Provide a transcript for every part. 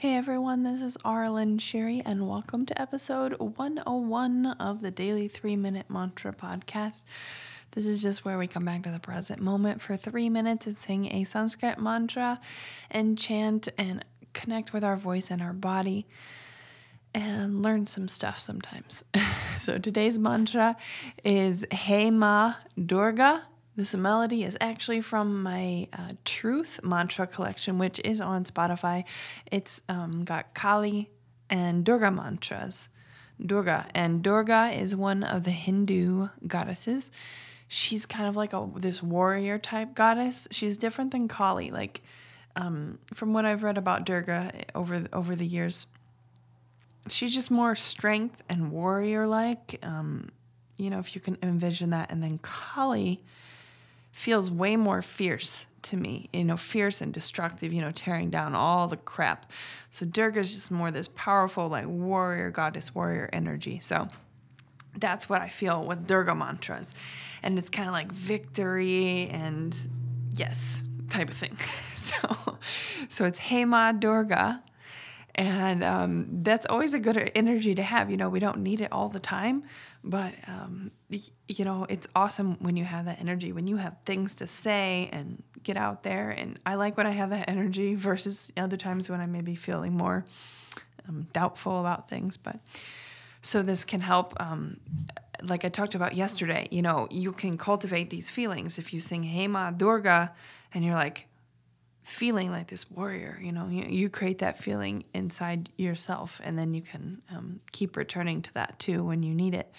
Hey everyone, this is Arlen Sherry, and welcome to episode 101 of the Daily 3 Minute Mantra Podcast. This is just where we come back to the present moment for three minutes and sing a Sanskrit mantra and chant and connect with our voice and our body and learn some stuff sometimes. so today's mantra is Hey Ma Durga. This melody is actually from my uh, Truth mantra collection, which is on Spotify. It's um, got Kali and Durga mantras. Durga. And Durga is one of the Hindu goddesses she's kind of like a this warrior type goddess. She's different than Kali. Like um, from what I've read about Durga over over the years, she's just more strength and warrior like. Um, you know, if you can envision that, and then Kali feels way more fierce to me, you know, fierce and destructive, you know, tearing down all the crap. So Durga is just more this powerful, like warrior, goddess, warrior energy. So that's what I feel with Durga mantras. And it's kind of like victory and yes, type of thing. So, so it's Hey Ma Durga. And um, that's always a good energy to have. You know, we don't need it all the time, but, um, you know, it's awesome when you have that energy, when you have things to say and get out there. And I like when I have that energy versus other times when I may be feeling more um, doubtful about things. But, so this can help. Um, like I talked about yesterday, you know, you can cultivate these feelings if you sing Hey Ma Durga and you're like feeling like this warrior, you know, you, you create that feeling inside yourself and then you can um, keep returning to that too when you need it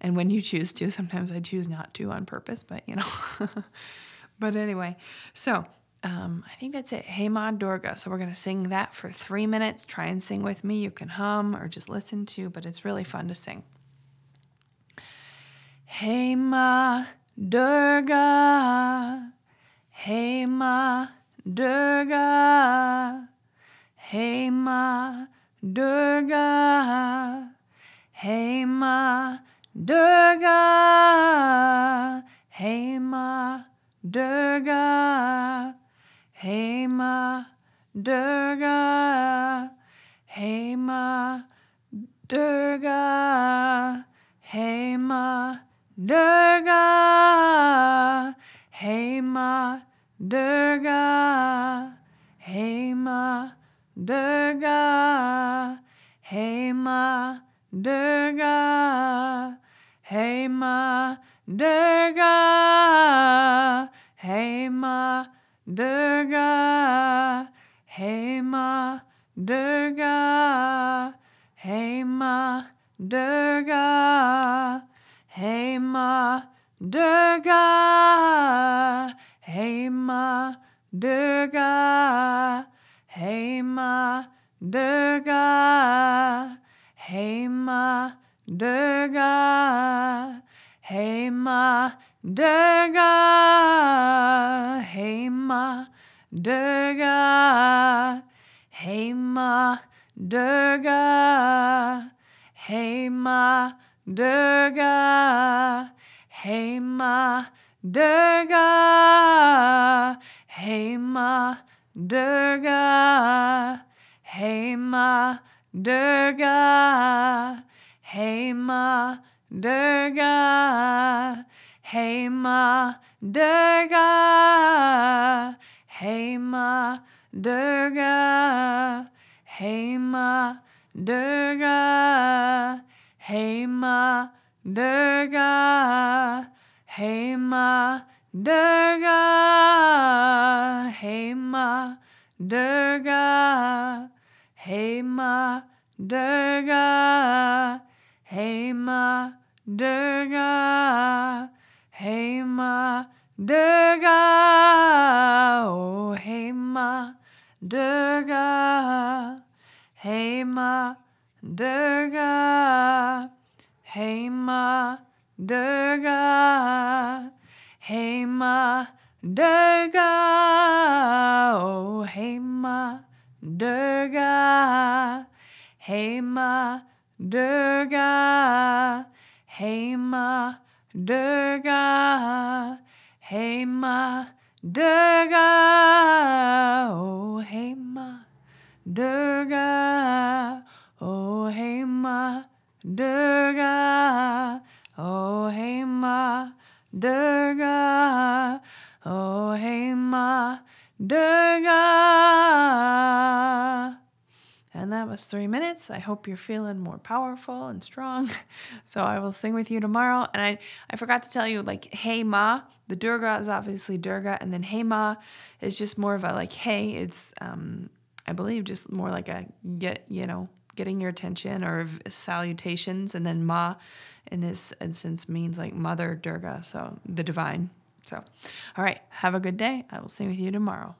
and when you choose to. Sometimes I choose not to on purpose, but you know. but anyway, so um, I think that's it. Hey Ma Durga. So we're going to sing that for three minutes. Try and sing with me. You can hum or just listen to, but it's really fun to sing. Hey Ma Durga. Hey Ma Durga. Hey Ma Durga. Hey Ma Durga. Hey Ma Durga. Hey Ma Durga, Hey Ma Durga, Hey Ma Durga, Hey Ma Durga, Hey Durga, Hey Ma Durga, Hey Ma Durga, Hey Ma Durga, Hey Ma Durga, Hey Ma Durga, Hey Ma Durga, Hema Durga, Hema Durga, Hema Durga, Hema Durga, Hema Durga, Hema Durga, Hema Durga, Durga. Durga, Hey Ma Durga, Hey Ma Durga, Hey Ma Durga, Hey Ma Durga, Hey Ma Durga, Hey Ma Durga, Hey Ma Durga, Hey Ma Durga, Hey Ma Durga, Hey Ma Durga, Hey Ma Durga, Hey Ma Durga, oh Hey Ma Durga, Hey Ma Durga, Hey Ma Durga, Hey Ma Durga, oh Hey Ma Durga, Hey Ma Durga, Hey Ma Durga, Hey Ma Durga, oh Hey Ma Durga. Oh, hey ma, Durga. Oh, hey ma, Durga. Oh, hey ma, Durga. And that was three minutes. I hope you're feeling more powerful and strong. So I will sing with you tomorrow. And I, I forgot to tell you, like, hey ma, the Durga is obviously Durga, and then hey ma is just more of a like hey. It's um, I believe just more like a get you know getting your attention or salutations, and then ma in this instance means like Mother Durga, so the divine. So, all right, have a good day. I will see with you tomorrow.